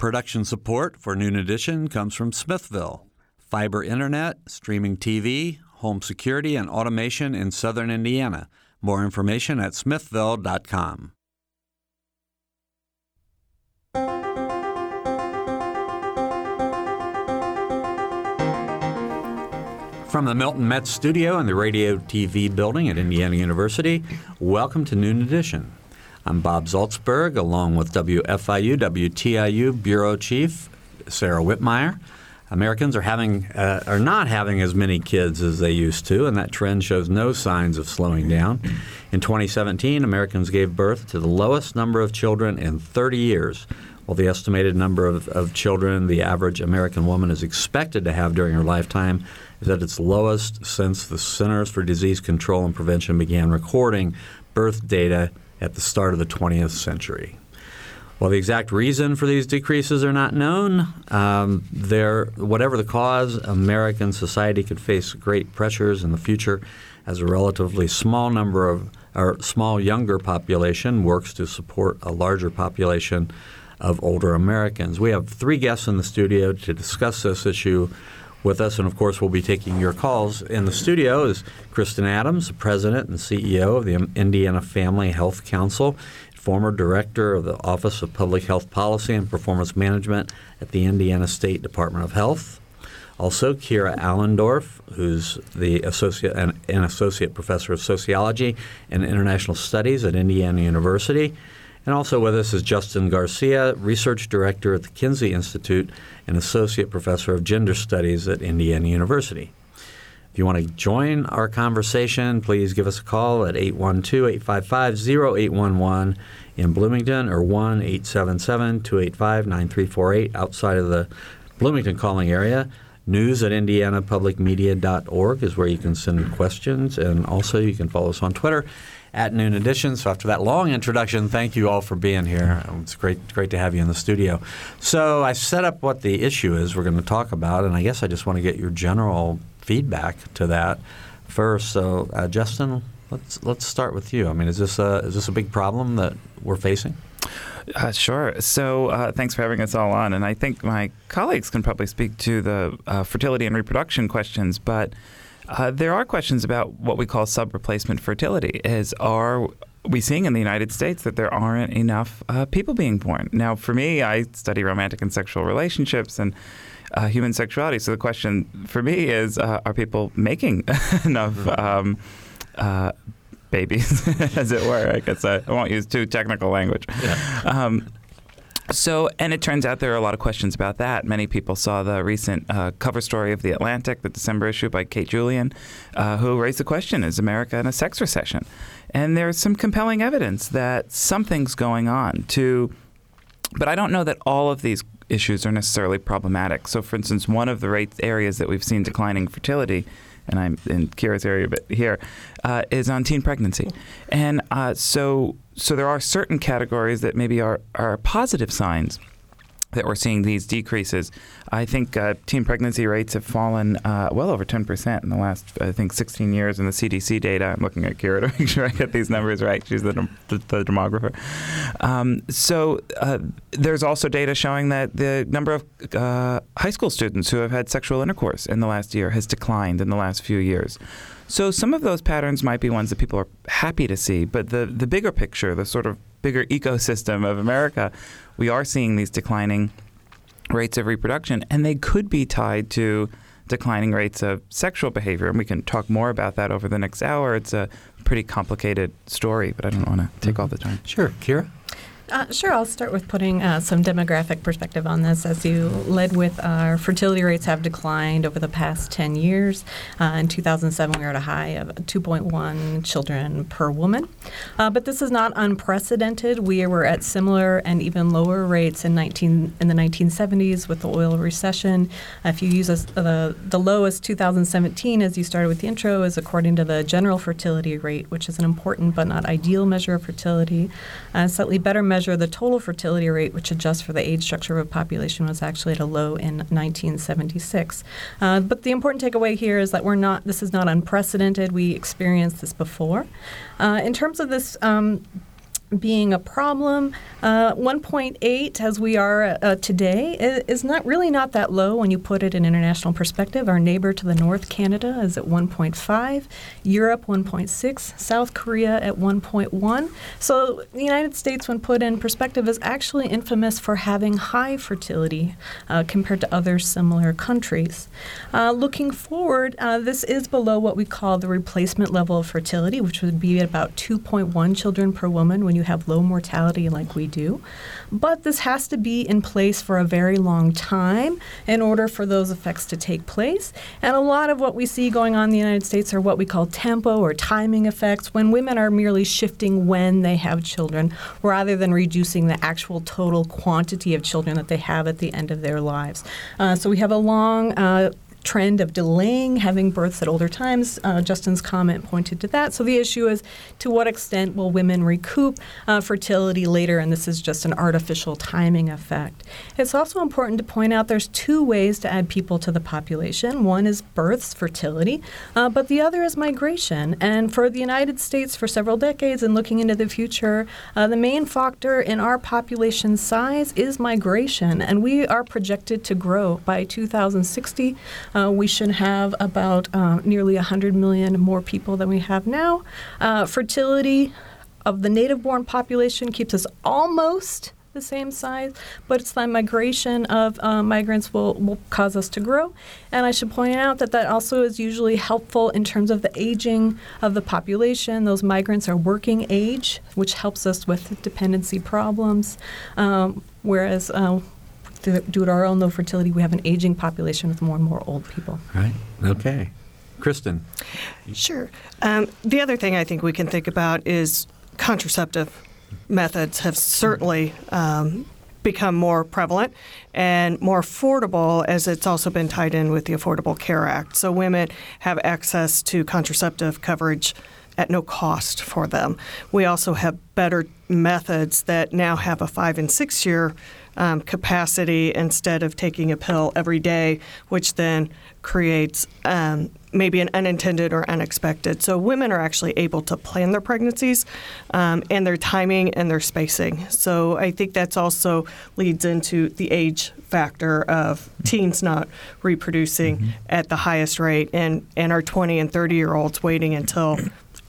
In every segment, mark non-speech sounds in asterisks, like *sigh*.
Production support for Noon Edition comes from Smithville. Fiber internet, streaming TV, home security, and automation in southern Indiana. More information at smithville.com. From the Milton Metz studio in the Radio TV building at Indiana University, welcome to Noon Edition. I'm Bob Zaltsberg, along with WFIU, WTIU Bureau Chief Sarah Wittmeyer. Americans are having uh, are not having as many kids as they used to, and that trend shows no signs of slowing down. In 2017, Americans gave birth to the lowest number of children in 30 years. While the estimated number of, of children the average American woman is expected to have during her lifetime is at its lowest since the Centers for Disease Control and Prevention began recording birth data at the start of the 20th century. While the exact reason for these decreases are not known, um, whatever the cause, American society could face great pressures in the future as a relatively small number of our small younger population works to support a larger population of older Americans. We have three guests in the studio to discuss this issue with us, and of course, we'll be taking your calls. In the studio is Kristen Adams, the President and CEO of the Indiana Family Health Council, former Director of the Office of Public Health Policy and Performance Management at the Indiana State Department of Health. Also, Keera Allendorf, who's the associate an, an associate professor of sociology and international studies at Indiana University. And also with us is Justin Garcia, Research Director at the Kinsey Institute and Associate Professor of Gender Studies at Indiana University. If you want to join our conversation, please give us a call at 812 855 0811 in Bloomington or 1 877 285 9348 outside of the Bloomington calling area. News at indianapublicmedia.org is where you can send questions, and also you can follow us on Twitter at Noon Edition. So after that long introduction, thank you all for being here. It's great, great to have you in the studio. So I set up what the issue is we're going to talk about, and I guess I just want to get your general feedback to that first. So uh, Justin, let's let's start with you. I mean, is this a is this a big problem that we're facing? Uh, sure. So, uh, thanks for having us all on. And I think my colleagues can probably speak to the uh, fertility and reproduction questions, but uh, there are questions about what we call sub-replacement fertility. Is are we seeing in the United States that there aren't enough uh, people being born? Now, for me, I study romantic and sexual relationships and uh, human sexuality. So the question for me is: uh, Are people making *laughs* enough? Mm-hmm. Um, uh, babies, *laughs* as it were. I guess I, I, won't use too technical language. Yeah. Um, so, and it turns out there are a lot of questions about that. Many people saw the recent uh, cover story of The Atlantic, the December issue by Kate Julian, uh, who raised the question Is America in a sex recession? And there's some compelling evidence that something's going on to, but I don't know that all of these issues are necessarily problematic. So, for instance, one of the areas that we've seen declining fertility and I'm in Keera's area, but here uh, is on teen pregnancy, and uh, so so there are certain categories that maybe are are positive signs that we're seeing these decreases. I think uh, teen pregnancy rates have fallen uh, well over 10% in the last, I think, 16 years in the CDC data. I'm looking at Keera to *laughs* make sure I get these numbers right. She's the, the, the demographer. Um, so uh, there's also data showing that the number of uh, high school students who have had sexual intercourse in the last year has declined in the last few years. So some of those patterns might be ones that people are happy to see, but the, the bigger picture, the sort of bigger ecosystem of America, we are seeing these declining rates of reproduction, and they could be tied to declining rates of sexual behavior. And we can talk more about that over the next hour. It's a pretty complicated story, but I don't want to take mm-hmm. all the time. Sure. Keera? Uh, sure, I'll start with putting uh, some demographic perspective on this. As you led with, our fertility rates have declined over the past 10 years. Uh, in 2007, we were at a high of 2.1 children per woman. Uh, but this is not unprecedented. We were at similar and even lower rates in 19 in the 1970s with the oil recession. if you use a, the the lowest 2017, as you started with the intro, is according to the general fertility rate, which is an important but not ideal measure of fertility. Uh, slightly better measure measure the total fertility rate, which adjusts for the age structure of a population, was actually at a low in 1976. Uh, but the important takeaway here is that we're not. This is not unprecedented. We experienced this before. Uh, in terms of this. Um, being a problem. Uh, 1.8, as we are uh, today, is not really not that low when you put it in international perspective. Our neighbor to the north, Canada, is at 1.5, Europe 1.6, South Korea at 1.1. So the United States, when put in perspective, is actually infamous for having high fertility uh, compared to other similar countries. Uh, looking forward, uh, this is below what we call the replacement level of fertility, which would be about 2.1 children per woman when you have low mortality like we do. But this has to be in place for a very long time in order for those effects to take place. And a lot of what we see going on in the United States are what we call tempo or timing effects when women are merely shifting when they have children rather than reducing the actual total quantity of children that they have at the end of their lives. Uh, so we have a long uh, trend of delaying having births at older times. Uh, Justin's comment pointed to that. So the issue is to what extent will women recoup uh, fertility later? And this is just an artificial timing effect. It's also important to point out there's two ways to add people to the population one is births, fertility, uh, but the other is migration. And for the United States, for several decades and looking into the future, uh, the main factor in our population size is migration. And we are projected to grow by 2060. Uh, we should have about uh, nearly 100 million more people than we have now. Uh, fertility of the native born population keeps us almost the same size, but it's the migration of uh, migrants will, will cause us to grow. And I should point out that that also is usually helpful in terms of the aging of the population. Those migrants are working age, which helps us with dependency problems, um, whereas uh, due to our own low fertility, we have an aging population with more and more old people. Right. Okay. Kristen. Sure. Um, the other thing I think we can think about is contraceptive methods have certainly um, become more prevalent and more affordable as it's also been tied in with the Affordable Care Act. So women have access to contraceptive coverage at no cost for them. We also have better methods that now have a five and six year um, capacity instead of taking a pill every day, which then creates um, maybe an unintended or unexpected. So women are actually able to plan their pregnancies um, and their timing and their spacing. So I think that's also leads into the age factor of teens not reproducing mm-hmm. at the highest rate and, and our 20 and 30 year olds waiting until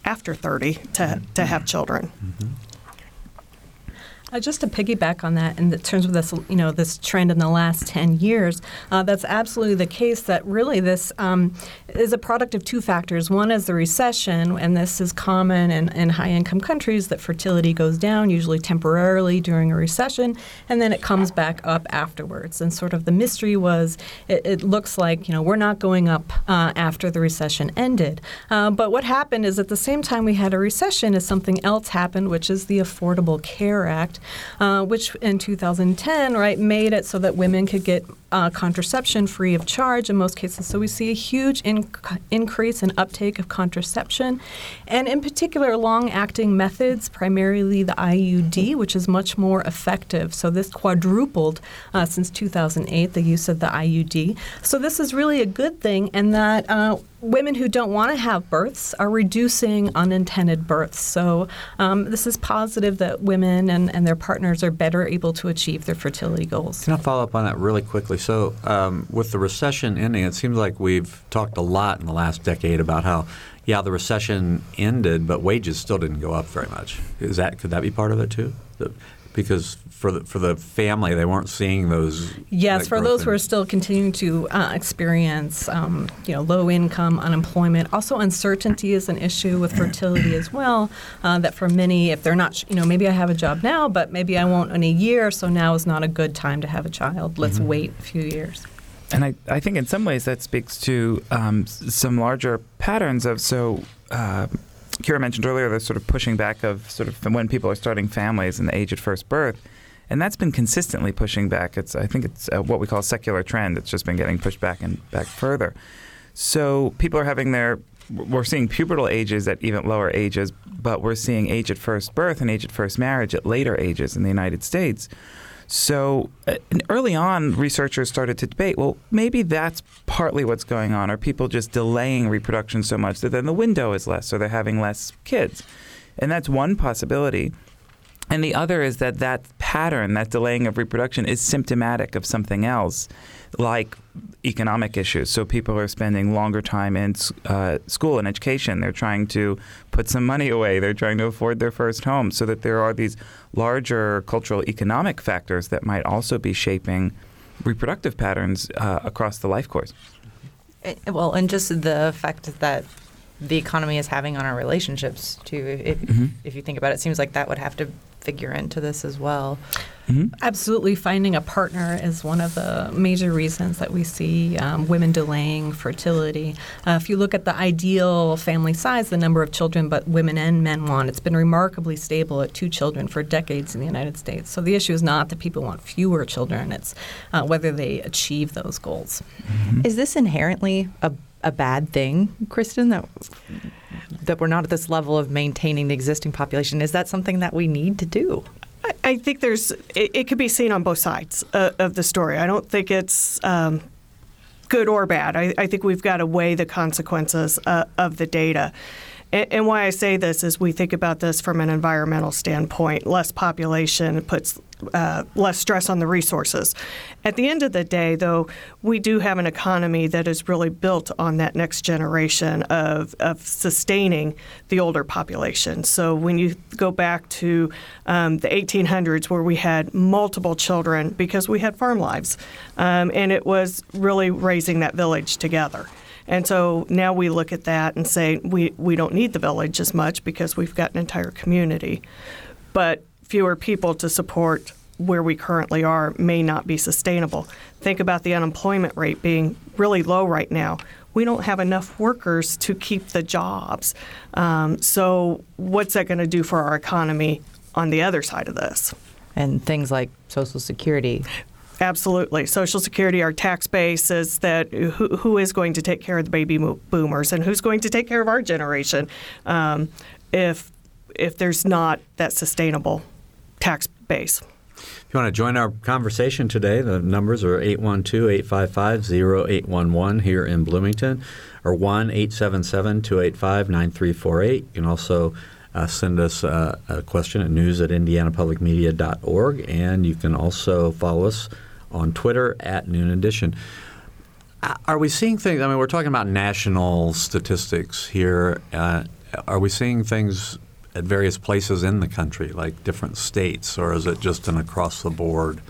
after 30 to, to have children. Mm-hmm. Uh, just to piggyback on that, in terms of this, you know, this trend in the last ten years, uh, that's absolutely the case. That really this um, is a product of two factors. One is the recession, and this is common in, in high-income countries that fertility goes down, usually temporarily during a recession, and then it comes back up afterwards. And sort of the mystery was, it, it looks like you know we're not going up uh, after the recession ended. Uh, but what happened is at the same time we had a recession, is something else happened, which is the Affordable Care Act uh, which in 2010, right, made it so that women could get uh, contraception free of charge in most cases. So we see a huge in- increase in uptake of contraception, and in particular, long-acting methods, primarily the IUD, which is much more effective. So this quadrupled uh, since 2008, the use of the IUD. So this is really a good thing, and that uh, women who don't want to have births are reducing unintended births. So um, this is positive that women and, and their partners are better able to achieve their fertility goals. Can I follow up on that really quickly? So um, with the recession ending, it seems like we've talked a lot in the last decade about how yeah, the recession ended, but wages still didn't go up very much. Is that could that be part of it too? The, because for the for the family, they weren't seeing those. Yes, for those in. who are still continuing to uh, experience, um, you know, low income, unemployment. Also, uncertainty is an issue with fertility as well. Uh, that for many, if they're not, you know, maybe I have a job now, but maybe I won't in a year, so now is not a good time to have a child. Let's mm-hmm. wait a few years. And I, I think in some ways that speaks to um, some larger patterns of so. Uh, Keera mentioned earlier the sort of pushing back of sort of when people are starting families and the age at first birth, and that's been consistently pushing back. It's I think it's uh, what we call a secular trend. It's just been getting pushed back and back further. So people are having their we're seeing pubertal ages at even lower ages, but we're seeing age at first birth and age at first marriage at later ages in the United States. So uh, early on, researchers started to debate well, maybe that's partly what's going on. Are people just delaying reproduction so much that then the window is less, or they're having less kids? And that's one possibility. And the other is that that pattern, that delaying of reproduction, is symptomatic of something else, like economic issues. So people are spending longer time in uh, school and education. They're trying to put some money away. They're trying to afford their first home. So that there are these larger cultural economic factors that might also be shaping reproductive patterns uh, across the life course. Eh, well, and just the effect that the economy is having on our relationships too. If, mm-hmm. if you think about it, it seems like that would have to figure into this as well. Mm-hmm. Absolutely, finding a partner is one of the major reasons that we see um, women delaying fertility. Uh, if you look at the ideal family size, the number of children but women and men want, it's been remarkably stable at two children for decades in the United States. So the issue is not that people want fewer children; it's uh, whether they achieve those goals. Mm-hmm. Is this inherently a a bad thing, Kristen? That that we're not at this level of maintaining the existing population. Is that something that we need to do? I, think there's it, it, could be seen on both sides uh, of the story. I don't think it's um, good or bad. I, I, think we've got to weigh the consequences uh, of the data. And, why I say this is we think about this from an environmental standpoint. Less population puts uh, less stress on the resources. At the end of the day, though, we do have an economy that is really built on that next generation of, of sustaining the older population. So when you go back to um, the 1800s, where we had multiple children because we had farm lives, um, and it was really raising that village together. And so now we look at that and say we, we don't need the village as much because we've got an entire community. But fewer people to support where we currently are may not be sustainable. Think about the unemployment rate being really low right now. We don't have enough workers to keep the jobs. Um, so, what's that going to do for our economy on the other side of this? And things like Social Security. Absolutely. Social Security, our tax base is that who, who is going to take care of the baby boomers and who's going to take care of our generation um, if if there's not that sustainable tax base. If you want to join our conversation today, the numbers are 812-855-0811 here in Bloomington or 1-877-285-9348. You can also uh, send us uh, a question at news at indianapublicmedia.org, and you can also follow us on Twitter at Noon Edition. Are we seeing things? I mean, we're talking about national statistics here. Uh, are we seeing things at various places in the country, like different states, or is it just an across the board?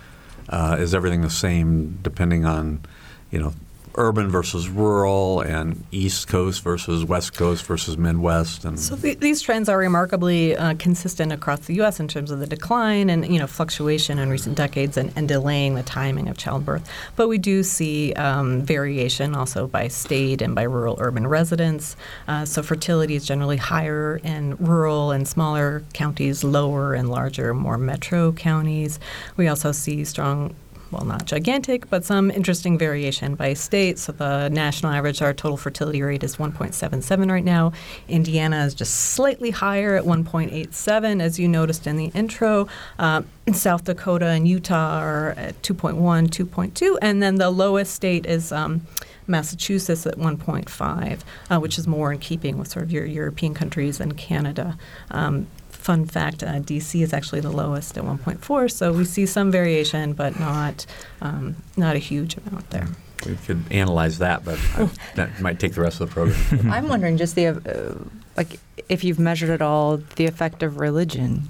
Uh, is everything the same depending on, you know, urban versus rural and East Coast versus West Coast versus Midwest. And so these trends are remarkably uh, consistent across the U.S. in terms of the decline and you know fluctuation in recent decades and, and delaying the timing of childbirth. But we do see um, variation also by state and by rural urban residents. Uh, so fertility is generally higher in rural and smaller counties, lower in larger, more metro counties. We also see strong well, not gigantic, but some interesting variation by state. So the national average, our total fertility rate is 1.77 right now. Indiana is just slightly higher at 1.87, as you noticed in the intro. Uh, South Dakota and Utah are at 2.1, 2.2, and then the lowest state is. Um, Massachusetts at 1.5, uh, which is more in keeping with sort of your European countries and Canada. Um, fun fact, uh, DC is actually the lowest at 1.4, so we see some variation, but not um, not a huge amount there. We could analyze that, but I, *laughs* that might take the rest of the program. *laughs* I'm wondering just the uh, like if you've measured at all the effect of religion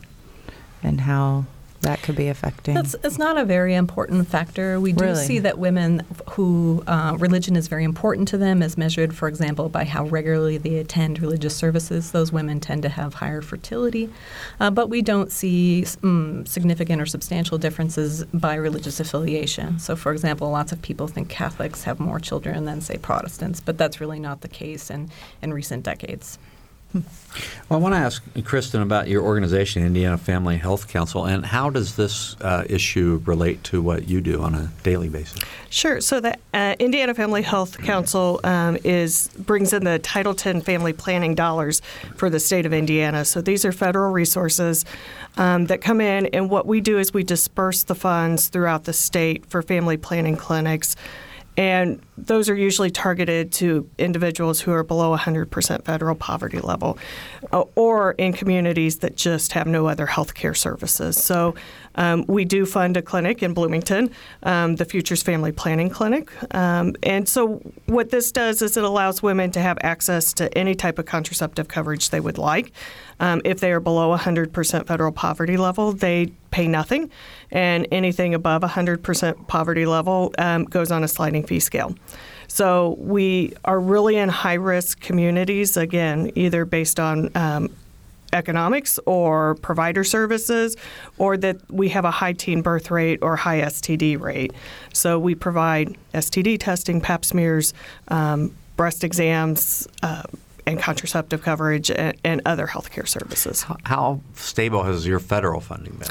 and how that could be affecting? That's, it's not a very important factor. We do really? see that women who uh, religion is very important to them, as measured, for example, by how regularly they attend religious services. Those women tend to have higher fertility, uh, but we don't see um, significant or substantial differences by religious affiliation. So, for example, lots of people think Catholics have more children than, say, Protestants, but that's really not the case in, in recent decades. Well, I want to ask Kristen about your organization, Indiana Family Health Council, and how does this uh, issue relate to what you do on a daily basis? Sure. So the uh, Indiana Family Health Council um, is brings in the Title X family planning dollars for the state of Indiana. So these are federal resources um, that come in, and what we do is we disperse the funds throughout the state for family planning clinics and those are usually targeted to individuals who are below 100% federal poverty level uh, or in communities that just have no other health care services. So um, we do fund a clinic in Bloomington, um, the Futures Family Planning Clinic. Um, and so what this does is it allows women to have access to any type of contraceptive coverage they would like. Um, if they are below 100% federal poverty level, they pay nothing, and anything above 100% poverty level um, goes on a sliding fee scale. So we are really in high risk communities, again, either based on um, economics or provider services, or that we have a high teen birth rate or high STD rate. So we provide STD testing, pap smears, um, breast exams. Uh, and contraceptive coverage and, and other healthcare services. How, stable has your federal funding been?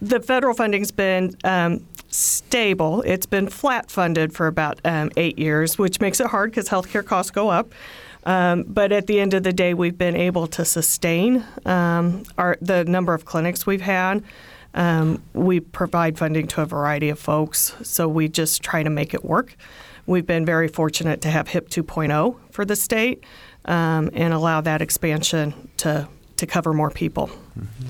The federal funding's been um, stable. It's been flat funded for about um, eight years, which makes it hard because healthcare costs go up. Um, but at the end of the day, we've been able to sustain um, our the number of clinics we've had. Um, we provide funding to a variety of folks, so we just try to make it work. We've been very fortunate to have HIP 2.0 for the state um, and allow that expansion to, to cover more people. Mm-hmm.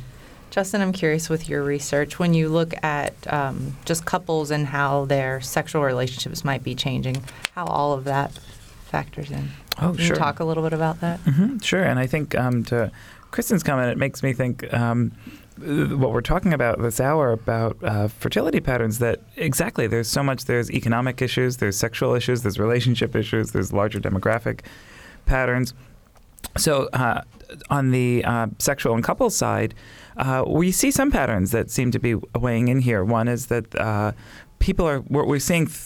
Justin, I'm curious with your research, when you look at um, just couples and how their sexual relationships might be changing, how all of that factors in. Oh, Can sure. you talk a little bit about that? Mm-hmm, sure. And I think um, to Kristen's comment, it makes me think um, what we're talking about this hour about uh, fertility patterns that exactly there's so much there's economic issues there's sexual issues there's relationship issues there's larger demographic patterns. So, uh, on the uh, sexual and couple side, uh, we see some patterns that seem to be weighing in here. One is that uh, people are, what we're seeing th-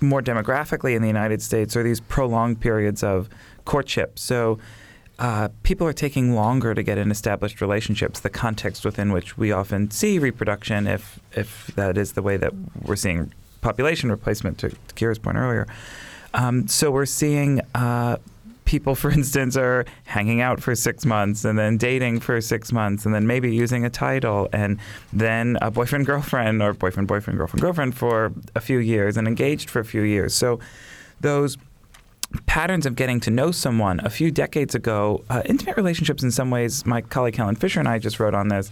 more demographically in the United States are these prolonged periods of courtship. So, uh, people are taking longer to get in established relationships, the context within which we often see reproduction, if, if that is the way that we're seeing population replacement, to, to Keera's point earlier. Um, so, we're seeing uh, people, for instance, are hanging out for six months and then dating for six months and then maybe using a title and then a boyfriend girlfriend or boyfriend boyfriend girlfriend girlfriend for a few years and engaged for a few years. So those patterns of getting to know someone a few decades ago, uh, intimate relationships in some ways, my colleague Helen Fisher and I just wrote on this.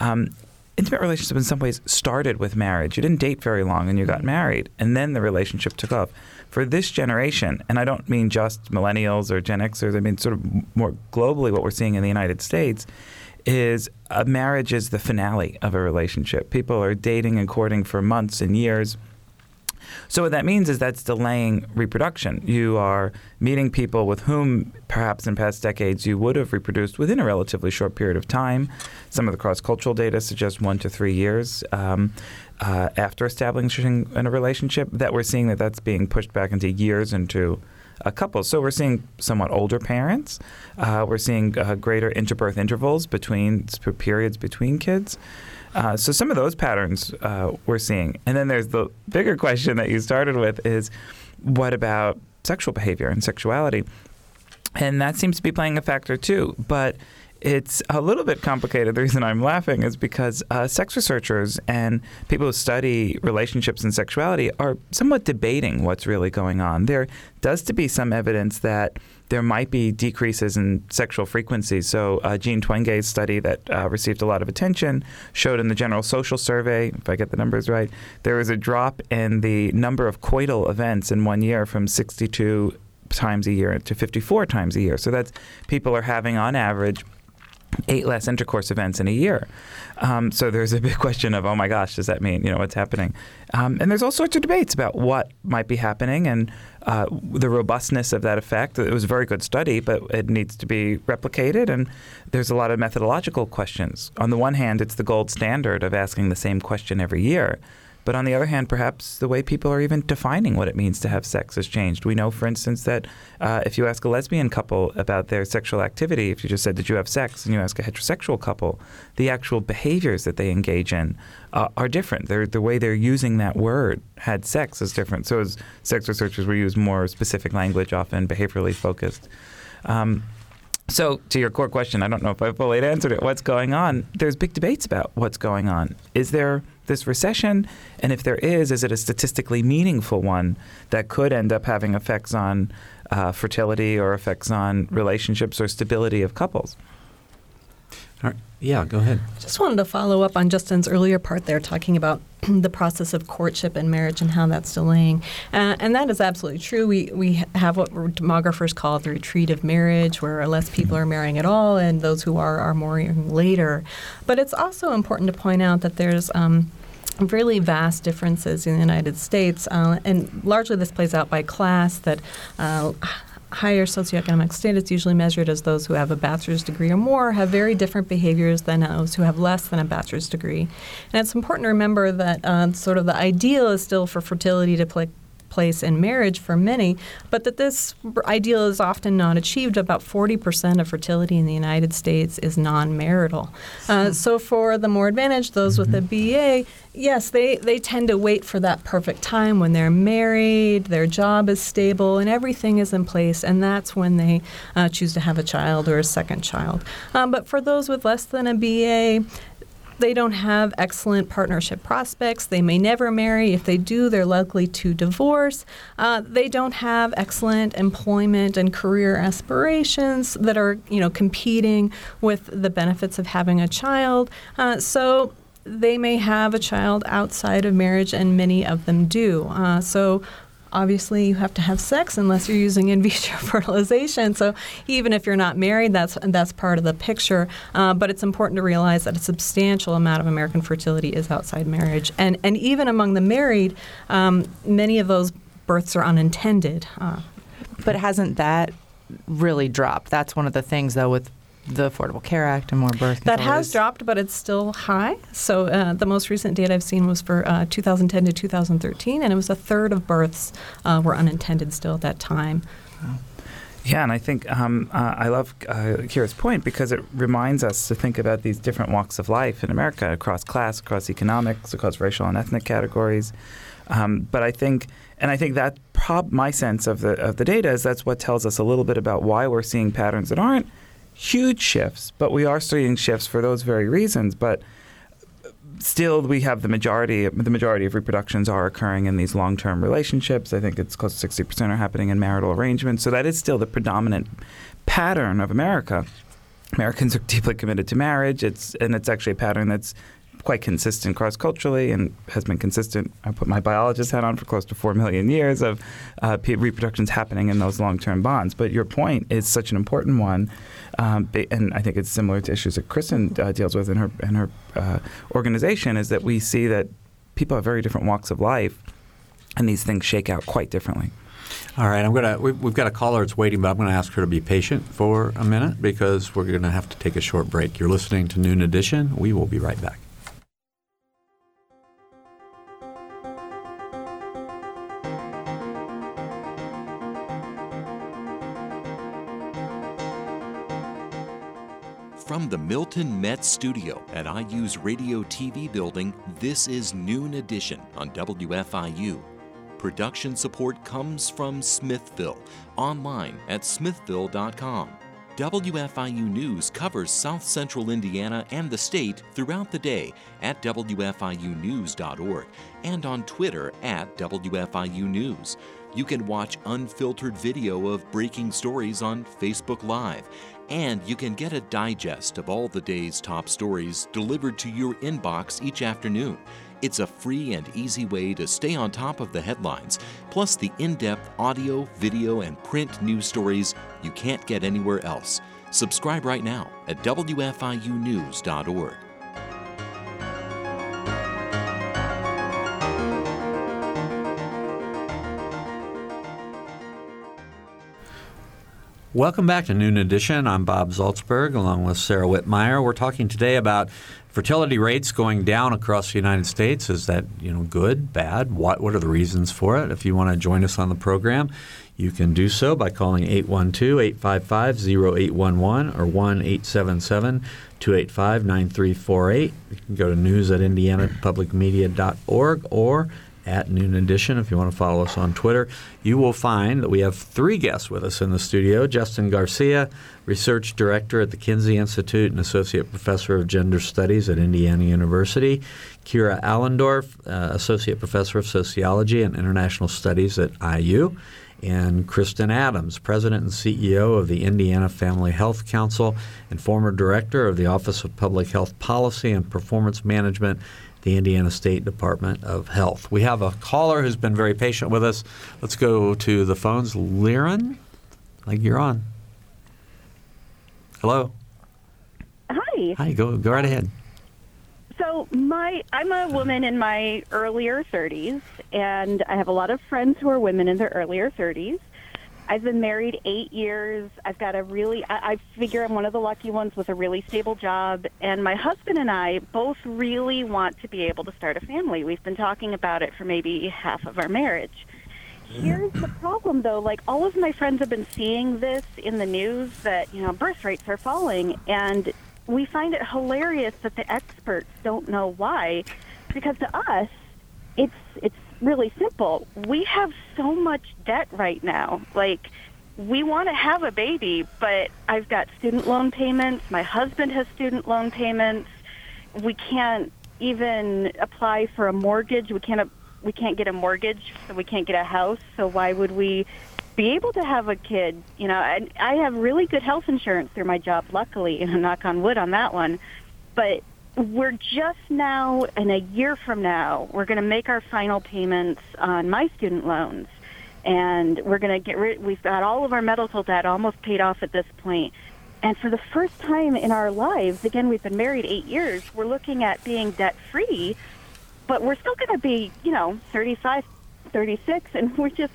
Um, intimate relationships in some ways started with marriage. You didn't date very long and you got married, and then the relationship took off for this generation, and I don't mean just millennials or Gen Xers, I mean sort of more globally what we're seeing in the United States is a marriage is the finale of a relationship. People are dating and courting for months and years so what that means is that's delaying reproduction. You are meeting people with whom perhaps in past decades you would have reproduced within a relatively short period of time. Some of the cross-cultural data suggests one to three years. Um, uh, after establishing in a relationship, that we're seeing that that's being pushed back into years into a couple. So we're seeing somewhat older parents. Uh, we're seeing uh, greater interbirth intervals between periods between kids. Uh, so some of those patterns uh, we're seeing, and then there's the bigger question that you started with: is what about sexual behavior and sexuality? And that seems to be playing a factor too, but. It's a little bit complicated. The reason I'm laughing is because uh, sex researchers and people who study relationships and sexuality are somewhat debating what's really going on. There does to be some evidence that there might be decreases in sexual frequency. So, uh, Jean Twenge's study that uh, received a lot of attention showed in the General Social Survey, if I get the numbers right, there was a drop in the number of coital events in one year from 62 times a year to 54 times a year. So, that's people are having on average eight less intercourse events in a year. Um, so there's a big question of, oh my gosh, does that mean you know what's happening? Um, and there's all sorts of debates about what might be happening and uh, the robustness of that effect. It was a very good study, but it needs to be replicated. And there's a lot of methodological questions. On the one hand, it's the gold standard of asking the same question every year. But on the other hand, perhaps the way people are even defining what it means to have sex has changed. We know, for instance, that uh, if you ask a lesbian couple about their sexual activity, if you just said, Did you have sex? and you ask a heterosexual couple, the actual behaviors that they engage in uh, are different. They're, the way they're using that word, had sex, is different. So, as sex researchers, we use more specific language, often behaviorally focused. Um, So, to your core question, I don't know if I fully answered it. What's going on? There's big debates about what's going on. Is there this recession? And if there is, is it a statistically meaningful one that could end up having effects on uh, fertility or effects on relationships or stability of couples? Right. Yeah, go ahead. Just wanted to follow up on Justin's earlier part there, talking about *clears throat* the process of courtship and marriage and how that's delaying. Uh, and that is absolutely true. We, we have what demographers call the retreat of marriage, where less people are marrying at all, and those who are are marrying later. But it's also important to point out that there's um, really vast differences in the United States, uh, and largely this plays out by class. That uh, higher socioeconomic status, usually measured as those who have a bachelor's degree or more, have very different behaviors than those who have less than a bachelor's degree. And it's important to remember that uh, sort of the ideal is still for fertility to play place in marriage for many, but that this ideal is often not achieved. About 40% of fertility in the United States is non marital. Uh, hmm. so, for the more advantaged, those with a mm-hmm. BA, yes, they, they tend to wait for that perfect time when they're married, their job is stable, and everything is in place, and that's when they uh, choose to have a child or a second child. Um, but for those with less than a BA, they don't have excellent partnership prospects. They may never marry. If they do, they're likely to divorce. Uh, they don't have excellent employment and career aspirations that are, you know, competing with the benefits of having a child. Uh, so they may have a child outside of marriage, and many of them do. Uh, so obviously you have to have sex unless you're using in vitro *laughs* fertilization. So even if you're not married, that's that's part of the picture. Uh, but it's important to realize that a substantial amount of American fertility is outside marriage, and and even among the married, um, many of those births are unintended. Uh, but hasn't that really dropped? That's one of the things, though, with the Affordable Care Act and more birth That has dropped, but it's still high. So uh, the most recent data I've seen was for uh, 2010 to 2013, and it was a third of births uh, were unintended still at that time. Yeah, and I think um, uh, I love uh, Keera's point because it reminds us to think about these different walks of life in America across class, across economics, across racial and ethnic categories. Um, but I think, and I think that prob- my sense of the of the data is that's what tells us a little bit about why we're seeing patterns that aren't huge shifts, but we are seeing shifts for those very reasons. But still, we have the majority. The majority of reproductions are occurring in these long-term relationships. I think it's close to sixty percent are happening in marital arrangements. So that is still the predominant pattern of America. Americans are deeply committed to marriage. It's and it's actually a pattern that's quite consistent cross culturally and has been consistent. I put my biologist hat on for close to four million years of uh, reproductions happening in those long term bonds. But your point is such an important one. Um, and I think it's similar to issues that Kristen uh, deals with in her in her uh, organization. Is that we see that people have very different walks of life, and these things shake out quite differently. All right, I'm gonna. We've got a caller that's waiting, but I'm going to ask her to be patient for a minute because we're going to have to take a short break. You're listening to Noon Edition. We will be right back. From the Milton Metz Studio at IU's Radio TV building, this is Noon Edition on WFIU. Production support comes from Smithville, online at smithville.com. WFIU News covers South Central Indiana and the state throughout the day at WFIUnews.org and on Twitter at WFIU News. You can watch unfiltered video of breaking stories on Facebook Live and you can get a digest of all the day's top stories delivered to your inbox each afternoon. It's a free and easy way to stay on top of the headlines, plus the in depth audio, video, and print news stories you can't get anywhere else. Subscribe right now at WFIUnews.org. Welcome back to Noon Edition. I'm Bob Zaltsberg along with Sarah Wittmeyer. We're talking today about fertility rates going down across the United States. Is that you know good, bad? What what are the reasons for it? If you want to join us on the program, you can do so by calling 812-855-0811 or 1-877-285-9348. You can go to news at indianapublicmedia.org or at Noon Edition. If you want to follow us on Twitter. You will find that we have three guests with us in the studio. Justin Garcia, Research Director at the Kinsey Institute and Associate Professor of Gender Studies at Indiana University, Keera Allendorf, uh, Associate Professor of Sociology and International Studies at IU, and Kristen Adams, President and CEO of the Indiana Family Health Council and former Director of the Office of Public Health Policy and Performance Management the Indiana State Department of Health. We have a caller who's been very patient with us. Let's go to the phones. Liren, like you're on. Hello. Hi. Hi. Go go right ahead. So my I'm a woman in my earlier 30s, and I have a lot of friends who are women in their earlier 30s. I've been married eight years. I've got a really, I, I figure I'm one of the lucky ones with a really stable job. And my husband and I both really want to be able to start a family. We've been talking about it for maybe half of our marriage. Here's the problem, though. Like, all of my friends have been seeing this in the news that, you know, birth rates are falling. And we find it hilarious that the experts don't know why. Because to us, it's, it's really simple. We have so much debt right now. Like, we want to have a baby, but I've got student loan payments. My husband has student loan payments. We can't even apply for a mortgage. We can't we can't get a mortgage, so we can't get a house. So why would we be able to have a kid? You know, and I have really good health insurance through my job, luckily, and *laughs* knock on wood on that one. But we're just now, in a year from now, we're going to make our final payments on my student loans. And we're going to get rid, we've got all of our medical debt almost paid off at this point. And for the first time in our lives, again, we've been married eight years, we're looking at being debt free, but we're still going to be, you know, 35, 36, and we're just,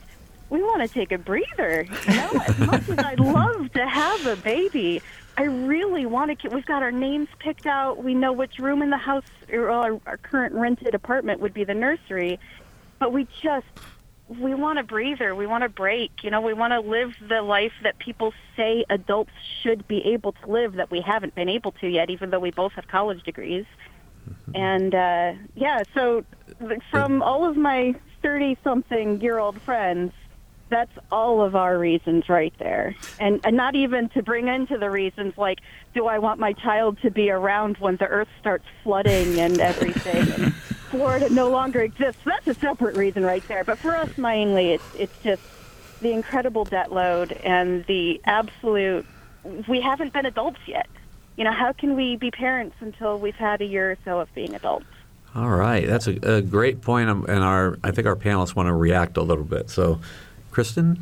we want to take a breather. You know, as much as I'd love to have a baby, I really want to. We've got our names picked out. We know which room in the house, or our, our current rented apartment would be the nursery. But we just, we want a breather. We want a break. You know, we want to live the life that people say adults should be able to live that we haven't been able to yet, even though we both have college degrees. And uh, yeah, so from all of my 30 something year old friends, that's all of our reasons right there. And, and not even to bring into the reasons like, do I want my child to be around when the earth starts flooding and *laughs* everything? and Florida no longer exists. That's a separate reason right there. But for us, mainly, it's, it's just the incredible debt load and the absolute, we haven't been adults yet. You know, how can we be parents until we've had a year or so of being adults? All right, that's a, a great point, um, and our I think our panelists want to react a little bit. So, Kristen?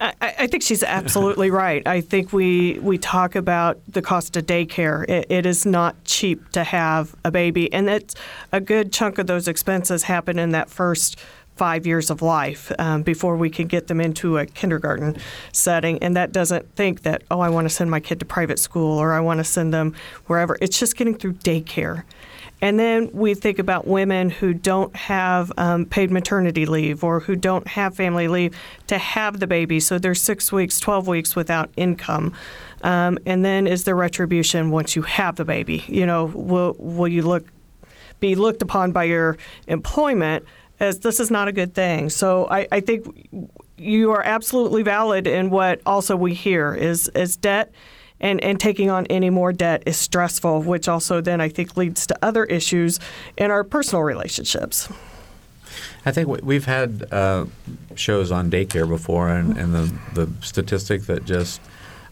I, I, think she's absolutely *laughs* right. I think we we talk about the cost of daycare. It, it is not cheap to have a baby, and that's a good chunk of those expenses happen in that first five years of life um, before we can get them into a kindergarten setting. And that doesn't think that, oh, I want to send my kid to private school or I want to send them wherever. It's just getting through daycare. And then we think about women who don't have um, paid maternity leave or who don't have family leave to have the baby. So they're six weeks, 12 weeks without income. Um, and then is there retribution once you have the baby? You know, will, will you look be looked upon by your employment as this is not a good thing? So I, I think you are absolutely valid in what also we hear is, is debt and, and taking on any more debt is stressful, which also then I think leads to other issues in our personal relationships. I think we've had uh, shows on daycare before, and, and the, the statistic that just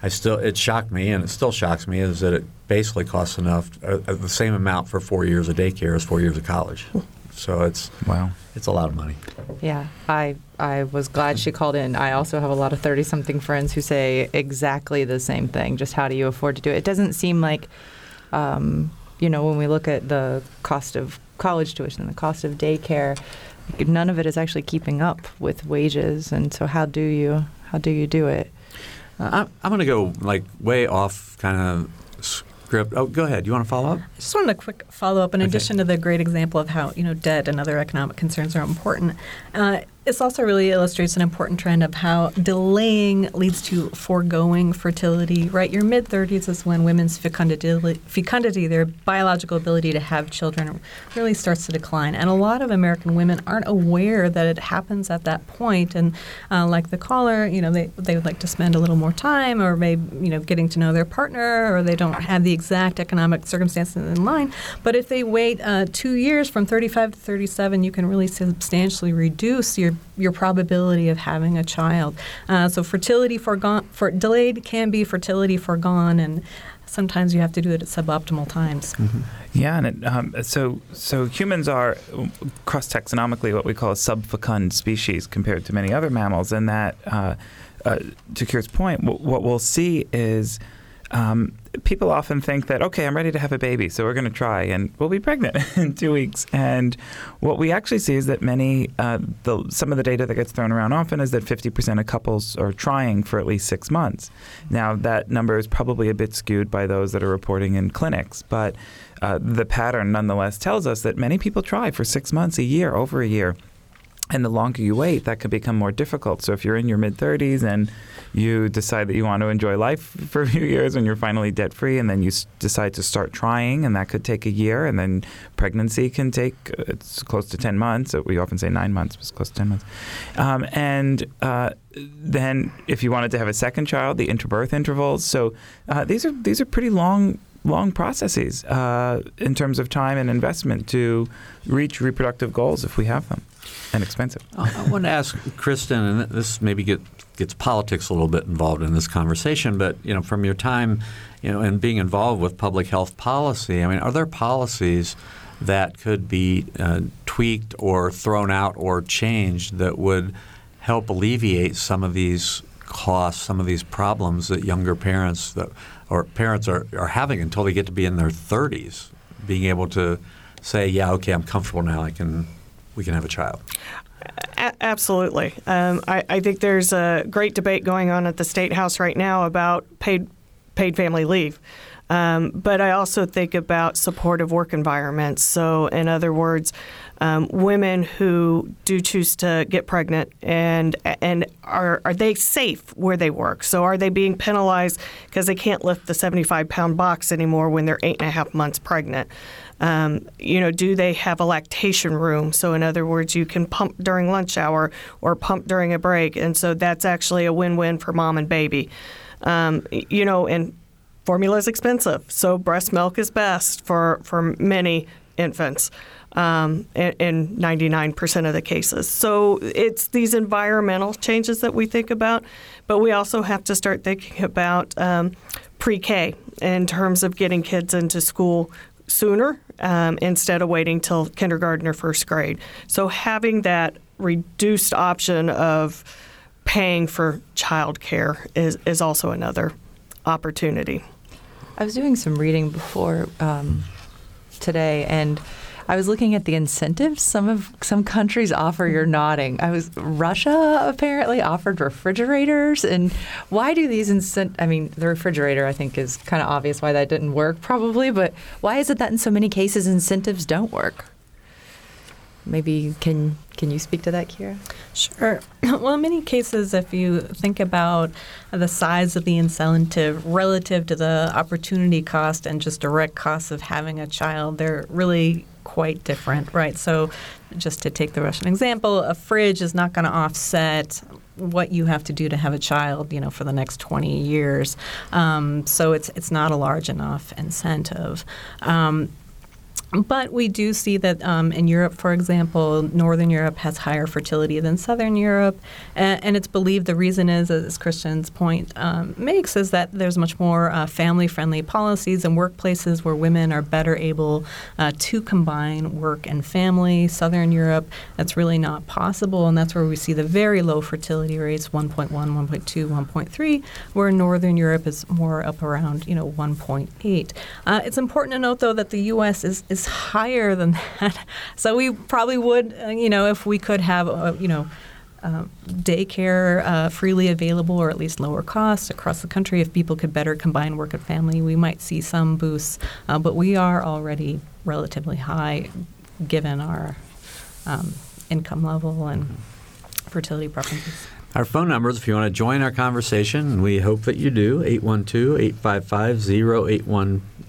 I still it shocked me, and it still shocks me, is that it basically costs enough uh, the same amount for four years of daycare as four years of college. So it's wow, it's a lot of money. Yeah, I I was glad she called in. I also have a lot of thirty something friends who say exactly the same thing. Just how do you afford to do it? It doesn't seem like, um, you know, when we look at the cost of college tuition, the cost of daycare, none of it is actually keeping up with wages. And so, how do you how do you do it? Uh, I'm, I'm going to go like way off kind of script. Oh, go ahead. You want to follow up? I just wanted a quick follow up. In okay. addition to the great example of how you know debt and other economic concerns are important, uh, this also really illustrates an important trend of how delaying leads to foregoing fertility, right? Your mid 30s is when women's fecundity, fecundity, their biological ability to have children, really starts to decline. And a lot of American women aren't aware that it happens at that point. And uh, like the caller, you know, they, they would like to spend a little more time or maybe, you know, getting to know their partner or they don't have the exact economic circumstances in line. But if they wait uh, two years from 35 to 37, you can really substantially reduce your your probability of having a child. Uh, so fertility forgone, for delayed can be fertility foregone, and sometimes you have to do it at suboptimal times. Mm-hmm. Yeah, and it, um, so so humans are cross taxonomically what we call a subfecund species compared to many other mammals, and that uh, uh, to Keera's point, w- what we'll see is. Um, people often think that okay, I'm ready to have a baby, so we're going to try, and we'll be pregnant *laughs* in two weeks. And what we actually see is that many, uh, the, some of the data that gets thrown around often is that 50% of couples are trying for at least six months. Now that number is probably a bit skewed by those that are reporting in clinics, but uh, the pattern nonetheless tells us that many people try for six months, a year, over a year. And the longer you wait, that can become more difficult. So if you're in your mid 30s and you decide that you want to enjoy life for a few years when you're finally debt free, and then you s- decide to start trying, and that could take a year, and then pregnancy can take uh, it's close to 10 months. We often say nine months, but it's close to 10 months. Um, and uh, then if you wanted to have a second child, the interbirth intervals. So uh, these are these are pretty long long processes uh, in terms of time and investment to reach reproductive goals if we have them, and expensive. I want to ask Kristen, and this maybe get, gets politics a little bit involved in this conversation, but you know, from your time, you know, and being involved with public health policy, I mean, are there policies that could be uh, tweaked or thrown out or changed that would help alleviate some of these costs, some of these problems that younger parents that or parents are, are having until they get to be in their 30s, being able to say, yeah, okay, I'm comfortable now. I can we can have a child. A- absolutely. Um, I, I think there's a great debate going on at the state house right now about paid paid family leave. Um, but I also think about supportive work environments. So, in other words, um, women who do choose to get pregnant and and are are they safe where they work? So, are they being penalized because they can't lift the 75 pound box anymore when they're eight and a half months pregnant? Um, you know, do they have a lactation room? So, in other words, you can pump during lunch hour or pump during a break, and so that's actually a win-win for mom and baby. Um, you know, and formula is expensive, so breast milk is best for, for many infants um, in, in 99% of the cases. So it's these environmental changes that we think about, but we also have to start thinking about um, pre K in terms of getting kids into school sooner um, instead of waiting till kindergarten or first grade. So having that reduced option of paying for childcare is, is also another opportunity. I was doing some reading before um, today, and I was looking at the incentives some of some countries offer. You're nodding. I was Russia apparently offered refrigerators, and why do these incent? I mean, the refrigerator I think is kind of obvious why that didn't work probably, but why is it that in so many cases incentives don't work? Maybe can can you speak to that, Keera? Sure. *clears throat* Well, in many cases, if you think about the size of the incentive relative to the opportunity cost and just direct costs of having a child, they're really quite different, right? So, just to take the Russian example, a fridge is not going to offset what you have to do to have a child, you know, for the next 20 years. Um, so it's it's not a large enough incentive. Um, but we do see that um, in Europe, for example, Northern Europe has higher fertility than Southern Europe. And, and it's believed the reason is, as Kristen's point um, makes, is that there's much more uh, family friendly policies and workplaces where women are better able uh, to combine work and family. Southern Europe, that's really not possible. And that's where we see the very low fertility rates 1.1, 1.2, 1.3, where Northern Europe is more up around, you know, 1.8. Uh, it's important to note, though, that the U.S. is, is higher than *laughs* that. So we probably would, uh, you know, if we could have, uh, you know, uh, daycare uh, freely available or at least lower costs across the country, if people could better combine work and family, we might see some boosts. Uh, but we are already relatively high given our um, income level and fertility preferences. Our phone numbers, if you want to join our conversation, we hope that you do,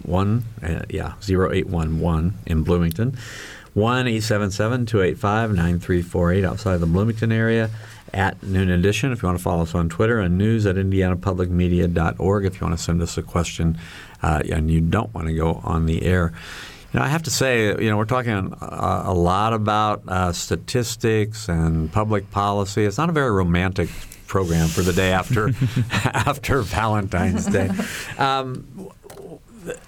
812-855-0811, uh, yeah, 0811 in Bloomington, 1-877-285-9348 outside the Bloomington area, at Noon Edition. If you want to follow us on Twitter, and news at indianapublicmedia.org if you want to send us a question uh, and you don't want to go on the air. You know, I have to say, you know, we're talking a, a lot about uh, statistics and public policy. It's not a very romantic program for the day after *laughs* after Valentine's Day. *laughs* Um,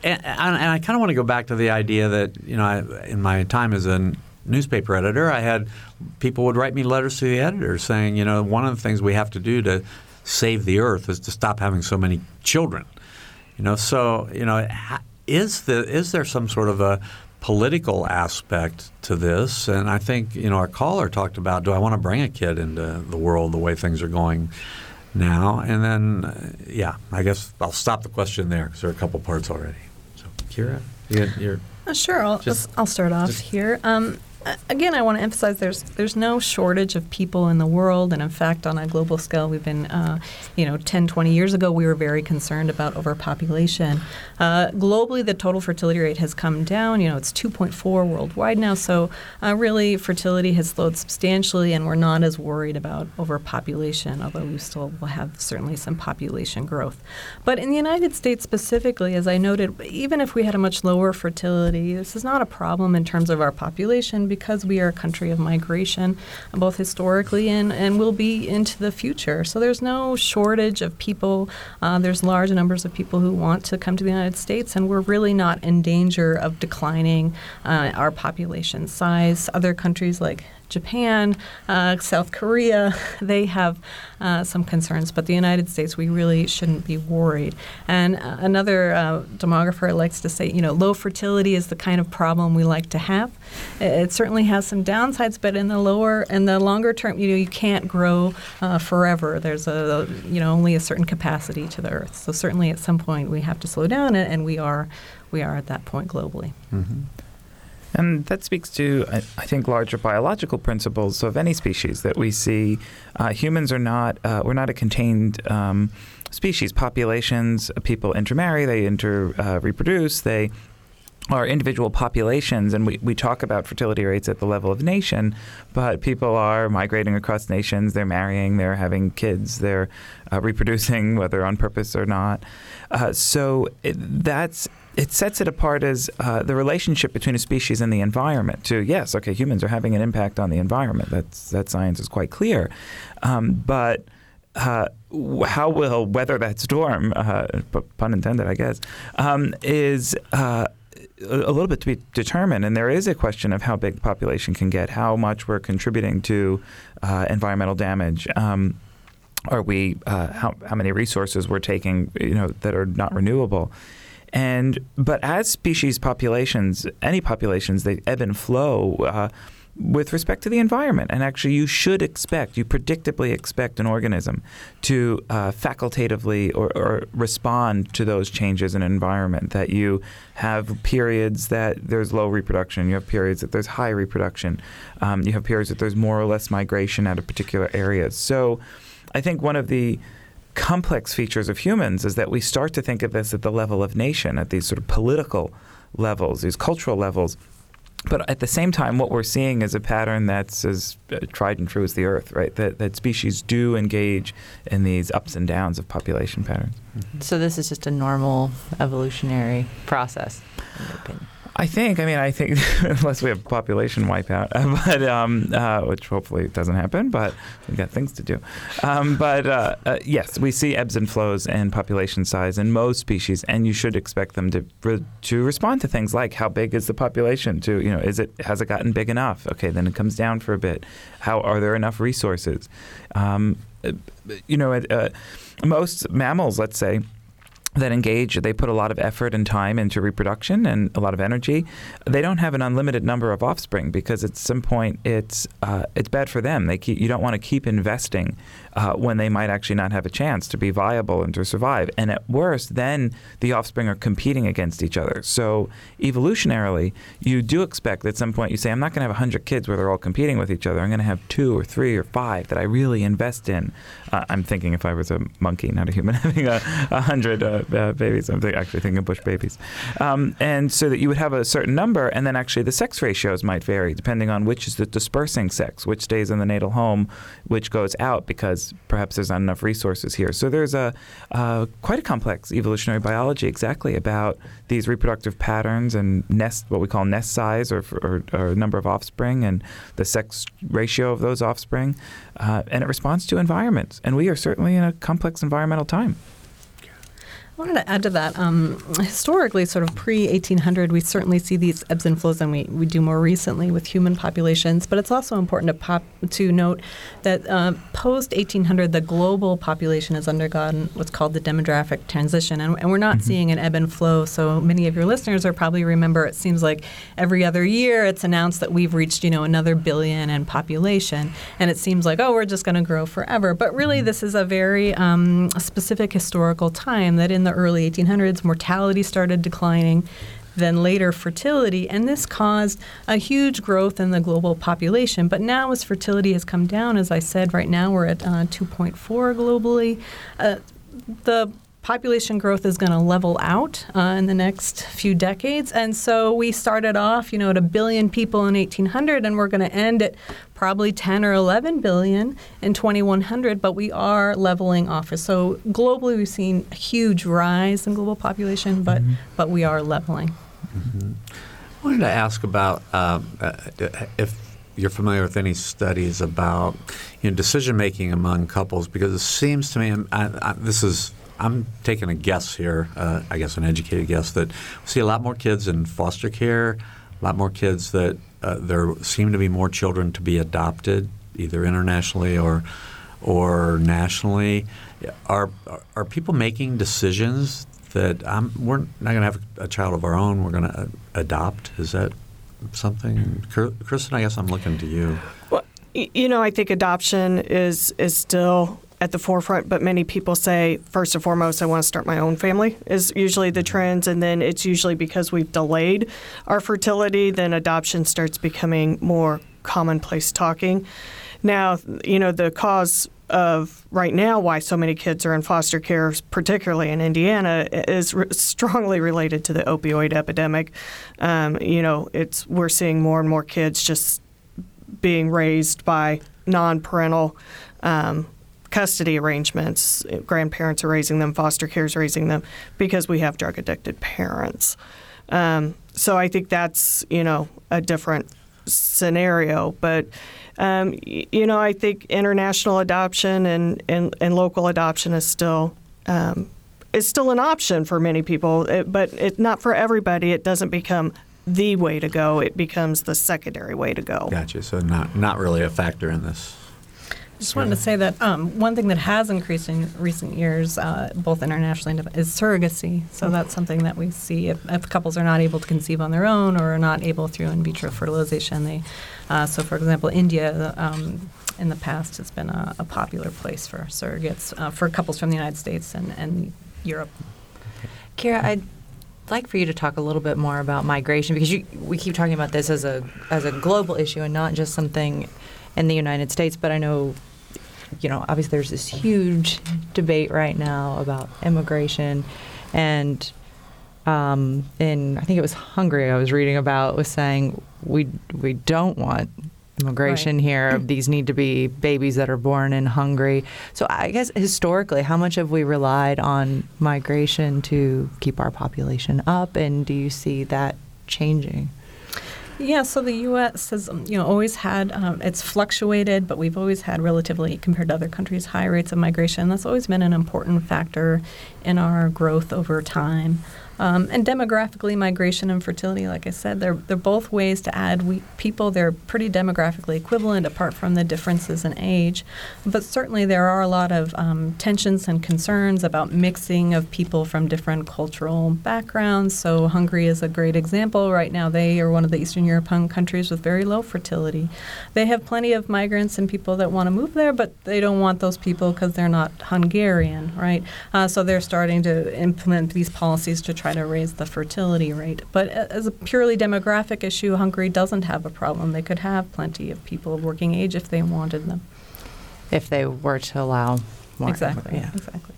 and, and, I kind of want to go back to the idea that you know, I, in my time as a newspaper editor, I had people would write me letters to the editor saying, you know, one of the things we have to do to save the earth is to stop having so many children. You know, so you know, is the is there some sort of a political aspect to this? And I think you know our caller talked about, do I want to bring a kid into the world the way things are going now? And then, uh, yeah, I guess I'll stop the question there because there are a couple parts already. So, Keera, you, are uh, sure. I'll, just, I'll start off here. Um, again, I want to emphasize there's there's no shortage of people in the world, and in fact, on a global scale, we've been, uh, you know, 10, 20 years ago, we were very concerned about overpopulation. Uh, globally, the total fertility rate has come down. You know, it's 2.4 worldwide now, so uh, really, fertility has slowed substantially, and we're not as worried about overpopulation, although we still will have certainly some population growth. But in the United States specifically, as I noted, even if we had a much lower fertility, this is not a problem in terms of our population because we are a country of migration, both historically and, and will be into the future. So there's no shortage of people. Uh, there's large numbers of people who want to come to the United States, and we're really not in danger of declining uh, our population size. Other countries like Japan, uh, South Korea, *laughs* they have uh, some concerns, but the United States, we really shouldn't be worried. And uh, another uh, demographer likes to say, you know, low fertility is the kind of problem we like to have. It, certainly has some downsides, but in the lower, in the longer term, you know, you can't grow uh, forever. There's a, you know, only a certain capacity to the Earth. So certainly, at some point, we have to slow down, and we are, we are at that point globally. Mm-hmm. And that speaks to, I, think, larger biological principles of any species that we see. Uh, humans are not, uh, we're not a contained um, species. Populations, uh, people intermarry, they inter uh, reproduce, they are individual populations, and we, we talk about fertility rates at the level of nation, but people are migrating across nations, they're marrying, they're having kids, they're uh, reproducing, *laughs* whether on purpose or not. Uh, so it, that's it sets it apart as uh, the relationship between a species and the environment. To yes, okay, humans are having an impact on the environment. That's that science is quite clear, um, but. Uh, how will weather that storm, uh, pun intended, I guess, um, is uh, a little bit to be determined. And there is a question of how big the population can get, how much we're contributing to uh, environmental damage. Um, are we uh, how, how many resources we're taking, you know, that are not renewable? And but as species populations, any populations, they ebb and flow. Uh, with respect to the environment. And actually, you should expect, you predictably expect an organism to uh, facultatively or, or, respond to those changes in environment. That you have periods that there's low reproduction, you have periods that there's high reproduction, um, you have periods that there's more or less migration out of particular areas. So I think one of the complex features of humans is that we start to think of this at the level of nation, at these sort of political levels, these cultural levels. But at the same time, what we're seeing is a pattern that's as uh, tried and true as the Earth, right? That, that species do engage in these ups and downs of population patterns. Mm-hmm. So this is just a normal evolutionary process, in your opinion. I think. I mean, I think *laughs* unless we have population wipeout, *laughs* but um, uh, which hopefully doesn't happen. But we've got things to do. Um, but uh, uh, yes, we see ebbs and flows in population size in most species, and you should expect them to re- to respond to things like how big is the population? To you know, is it has it gotten big enough? Okay, then it comes down for a bit. How are there enough resources? Um, uh, you know, uh, most mammals, let's say that engage, they put a lot of effort and time into reproduction and a lot of energy. They don't have an unlimited number of offspring because at some point it's uh, it's bad for them. They keep, you don't want to keep investing uh, when they might actually not have a chance to be viable and to survive. And at worst, then the offspring are competing against each other. So evolutionarily, you do expect at some point you say, I'm not going to have 100 kids where they're all competing with each other. I'm going to have two or three or five that I really invest in. Uh, I'm thinking if I was a monkey, not a human, *laughs* having a, hundred uh, uh, babies. I'm th- actually thinking of bush babies. Um, and so that you would have a certain number, and then actually the sex ratios might vary depending on which is the dispersing sex, which stays in the natal home, which goes out because perhaps there's not enough resources here. So there's a quite a complex evolutionary biology exactly about these reproductive patterns and nest, what we call nest size or, or, or number of offspring, and the sex ratio of those offspring, uh, and it responds to environments. And we are certainly in a complex environmental time. I wanted to add to that. Um, historically, sort of pre 1800, we certainly see these ebbs and flows, and we, we do more recently with human populations. But it's also important to pop to note that uh, post 1800, the global population has undergone what's called the demographic transition, and, and we're not mm-hmm. seeing an ebb and flow. So many of your listeners are probably remember it seems like every other year it's announced that we've reached you know another billion in population, and it seems like oh we're just going to grow forever. But really, mm-hmm. this is a very um, specific historical time that in the early 1800s, mortality started declining, then later fertility, and this caused a huge growth in the global population. But now, as fertility has come down, as I said, right now we're at uh, 2.4 globally. Uh, the population growth is going to level out uh, in the next few decades. And so we started off, you know, at a billion people in 1800, and we're going to end at probably 10 or 11 billion in 2100, but we are leveling off. So globally, we've seen a huge rise in global population, but, mm-hmm. but we are leveling. Mm-hmm. I wanted to ask about um, uh, if you're familiar with any studies about you know, decision making among couples, because it seems to me, I, I, this is I'm taking a guess here, uh, I guess an educated guess, that we see a lot more kids in foster care, a lot more kids that uh, there seem to be more children to be adopted, either internationally or or nationally. Are are people making decisions that I'm, we're not going to have a child of our own? We're going to adopt? Is that something, Kristen? I guess I'm looking to you. Well, you know, I think adoption is is still at the forefront, but many people say, first and foremost, I want to start my own family, is usually the trends. And then it's usually because we've delayed our fertility, then adoption starts becoming more commonplace talking. Now, you know, the cause of right now why so many kids are in foster care, particularly in Indiana, is re- strongly related to the opioid epidemic. Um, you know, it's we're seeing more and more kids just being raised by non-parental um, custody arrangements. Grandparents are raising them, foster care is raising them because we have drug addicted parents. Um, so I think that's you know a different scenario, but. Um, you know, I think international adoption and, and, and local adoption is still um, is still an option for many people, it, but it, not for everybody. It doesn't become the way to go. It becomes the secondary way to go. Gotcha. So not not really a factor in this. Just wanted to say that um, one thing that has increased in recent years, uh, both internationally and is surrogacy. So that's something that we see if, if, couples are not able to conceive on their own or are not able through in vitro fertilization. They, uh, so for example, India um, in the past has been a, a popular place for surrogates uh, for couples from the United States and, and Europe. Keera, I'd like for you to talk a little bit more about migration because you, we keep talking about this as a as a global issue and not just something in the United States, but I know, you know, obviously there's this huge debate right now about immigration, and um, in I think it was Hungary I was reading about was saying we we don't want immigration right. here. *clears throat* These need to be babies that are born in Hungary. So I guess historically, how much have we relied on migration to keep our population up, and do you see that changing? Yeah, so the U.S. has um, you know always had um, it's fluctuated, but we've always had relatively compared to other countries high rates of migration. That's always been an important factor in our growth over time. Um, and demographically, migration and fertility, like I said, they're, they're both ways to add we, people. They're pretty demographically equivalent apart from the differences in age. But certainly there are a lot of um, tensions and concerns about mixing of people from different cultural backgrounds. So Hungary is a great example. Right now, they are one of the Eastern European countries with very low fertility. They have plenty of migrants and people that want to move there, but they don't want those people because they're not Hungarian, right? Uh, so they're starting to implement these policies to try to raise the fertility rate. But as a purely demographic issue, Hungary doesn't have a problem. They could have plenty of people of working age if they wanted them. If they were to allow more. Exactly. Yeah. Exactly.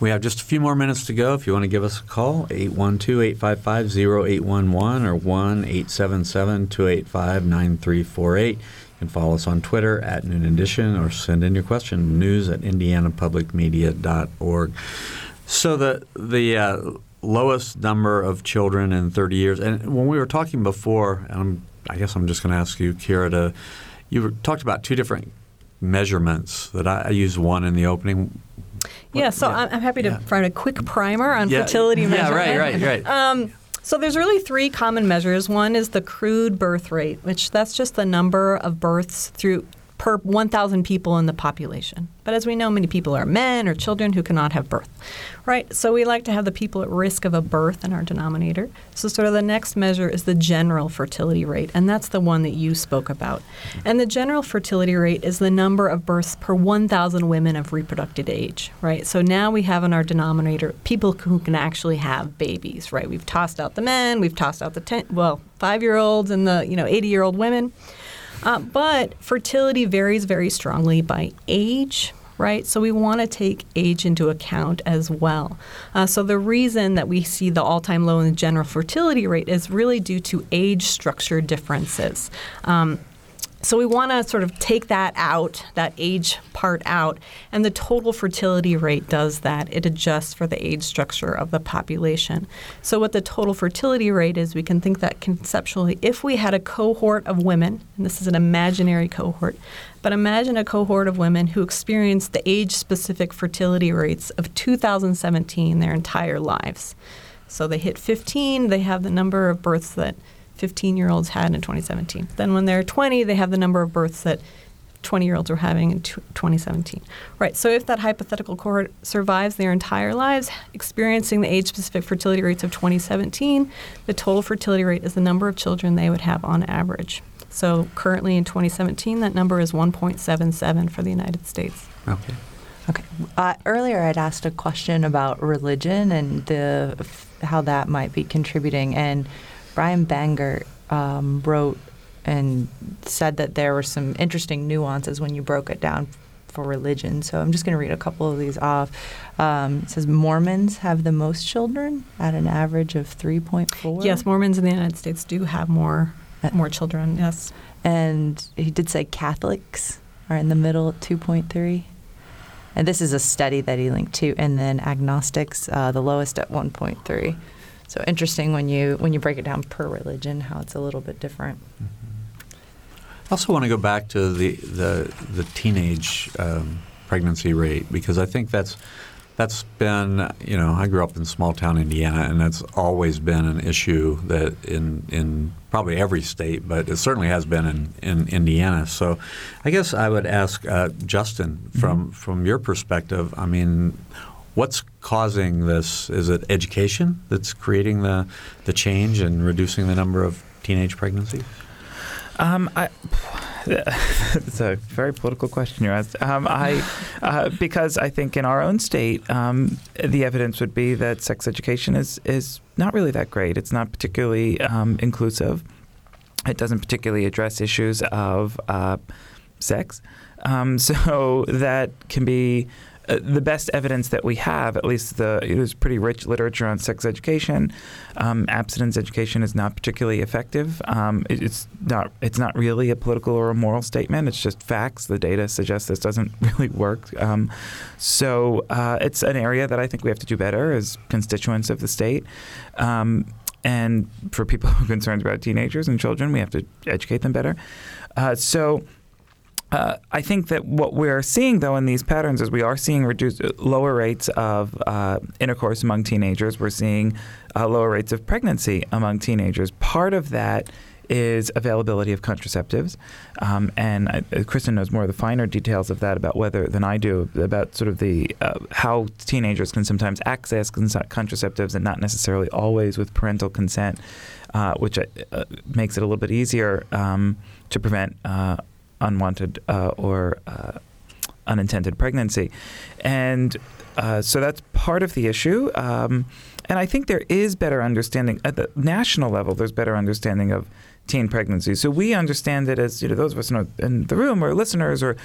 We have just a few more minutes to go. If you want to give us a call, 812-855-0811 or 1-877-285-9348. You can follow us on Twitter at Noon Edition or send in your question, news at indianapublicmedia.org. So the, the uh, lowest number of children in 30 years, and when we were talking before, and I'm, I guess I'm just going to ask you, Keera, to, you were, talked about two different measurements that I, I used one in the opening. Yeah, so yeah. I'm, happy to Yeah. provide a quick primer on Yeah, fertility *laughs* yeah, right, right, right. Um, so there's really three common measures. One is the crude birth rate, which that's just the number of births through per 1,000 people in the population. But as we know, many people are men or children who cannot have birth, right? So we like to have the people at risk of a birth in our denominator. So sort of the next measure is the general fertility rate, and that's the one that you spoke about. And the general fertility rate is the number of births per 1,000 women of reproductive age, right? So now we have in our denominator people who can actually have babies, right? We've tossed out the men, we've tossed out the 10, well, five-year-olds and the you know 80-year-old women. Uh, but fertility varies very strongly by age, right? So we want to take age into account as well. Uh, so the reason that we see the all-time low in the general fertility rate is really due to age structure differences. Um, so we want to sort of take that out, that age part out, and the total fertility rate does that. It adjusts for the age structure of the population. So what the total fertility rate is, we can think that conceptually, if we had a cohort of women, and this is an imaginary cohort, but imagine a cohort of women who experienced the age-specific fertility rates of 2017 their entire lives. So they hit 15, they have the number of births that 15 year olds had in 2017. Then when they're 20, they have the number of births that 20 year olds were having in tw 2017. Right, so if that hypothetical cohort survives their entire lives, experiencing the age specific fertility rates of 2017, the total fertility rate is the number of children they would have on average. So currently in 2017, that number is 1.77 for the United States. Okay. Okay. Uh, earlier, I'd asked a question about religion and the how that might be contributing, and Brian Banger um, wrote and said that there were some interesting nuances when you broke it down for religion. So I'm just going to read a couple of these off. Um, it says Mormons have the most children at an average of 3.4. Yes, Mormons in the United States do have more Uh, more children. Yes. And he did say Catholics are in the middle at 2.3. And this is a study that he linked to. And then agnostics, uh, the lowest at 1.3. So interesting when you when you break it down per religion, how it's a little bit different. I also want to go back to the the, the teenage um, pregnancy rate because I think that's that's been you know I grew up in small town Indiana and that's always been an issue that in in probably every state, but it certainly has been in, in Indiana. So I guess I would ask uh, Justin from from your perspective. I mean. What's causing this? Is it education that's creating the, the change and reducing the number of teenage pregnancies? Um, I, *laughs* it's a very political question you asked. Um, I, uh, because I think in our own state, um, the evidence would be that sex education is is not really that great. It's not particularly um, inclusive. It doesn't particularly address issues of uh, sex. Um, *laughs* so that can be uh, the best evidence that we have, at least the there's pretty rich literature on sex education. Um, abstinence education is not particularly effective. Um, it, it's not it's not really a political or a moral statement. It's just facts. The data suggests this doesn't *laughs* really work. Um, so uh, it's an area that I think we have to do better as constituents of the state. Um, and for people *laughs* who are concerned about teenagers and children, we have to educate them better. Uh, so uh, I think that what we're seeing, though, in these patterns is we are seeing reduced lower rates of uh, intercourse among teenagers. We're seeing uh, lower rates of pregnancy among teenagers. Part of that is availability of contraceptives, um, and uh, Kristen knows more of the finer details of that about whether than I do about sort of the uh, how teenagers can sometimes access contraceptives and not necessarily always with parental consent, uh, which makes it a little bit easier um, to prevent unwanted uh, or uh, unintended pregnancy. And uh, so that's part of the issue. Um, and I think there is better understanding at the national level. There's better understanding of teen pregnancy. So we understand it as you know those of us in the room or listeners or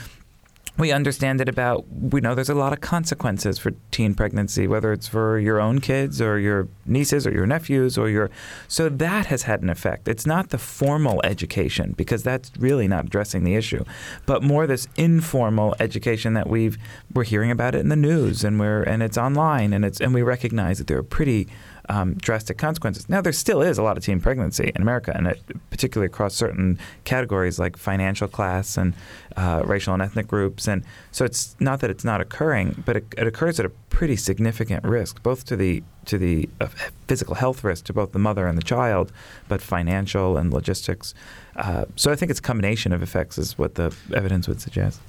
we understand it about we know there's a lot of consequences for teen pregnancy whether it's for your own kids or your nieces or your nephews or your so that has had an effect. It's not the formal education because that's really not addressing the issue but more this informal education that we've we're hearing about it in the news and we're and it's online and it's and we recognize that there are pretty um, drastic consequences. Now, there still is a lot of teen pregnancy in America, and it, particularly across certain categories like financial class and uh, racial and ethnic groups. And so it's not that it's not occurring, but it, it occurs at a pretty significant risk, both to the to the uh, physical health risk to both the mother and the child, but financial and logistics. Uh, so I think it's a combination of effects, is what the evidence would suggest.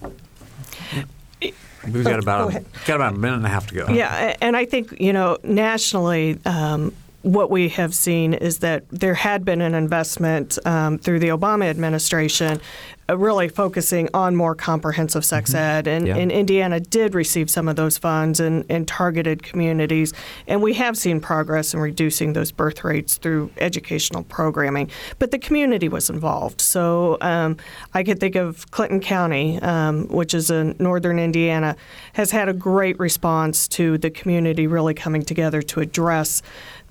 We've got about a, got about a minute and a half to go. Yeah, and I think you know nationally. Um, what we have seen is that there had been an investment um, through the Obama administration really focusing on more comprehensive sex mm-hmm. ed. And, yeah. and, Indiana did receive some of those funds in, in targeted communities. And we have seen progress in reducing those birth rates through educational programming. But the community was involved. So um, I could think of Clinton County, um, which is in northern Indiana, has had a great response to the community really coming together to address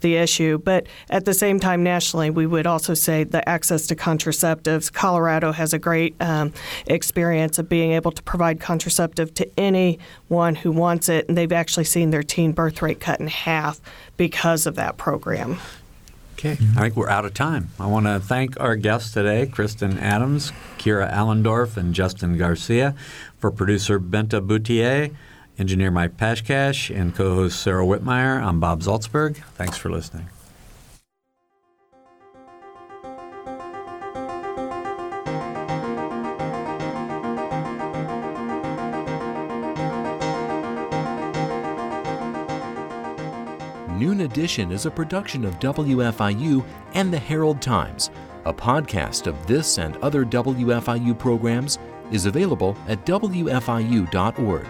the issue. But at the same time, nationally, we would also say the access to contraceptives. Colorado has a great um, experience of being able to provide contraceptive to anyone who wants it, and they've actually seen their teen birth rate cut in half because of that program. Okay, I think we're out of time. I want to thank our guests today, Kristen Adams, Keera Allendorf, and Justin Garcia, for producer Bente Bouthier engineer Mike Pashkash, and co host Sarah Wittmeyer. I'm Bob Zaltsberg. Thanks for listening. Noon Edition is a production of WFIU and the Herald Times. A podcast of this and other WFIU programs is available at WFIU.org.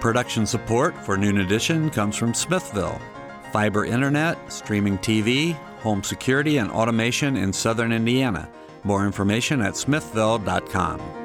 Production support for Noon Edition comes from Smithville. Fiber internet, streaming TV, home security, and automation in southern Indiana. More information at smithville.com.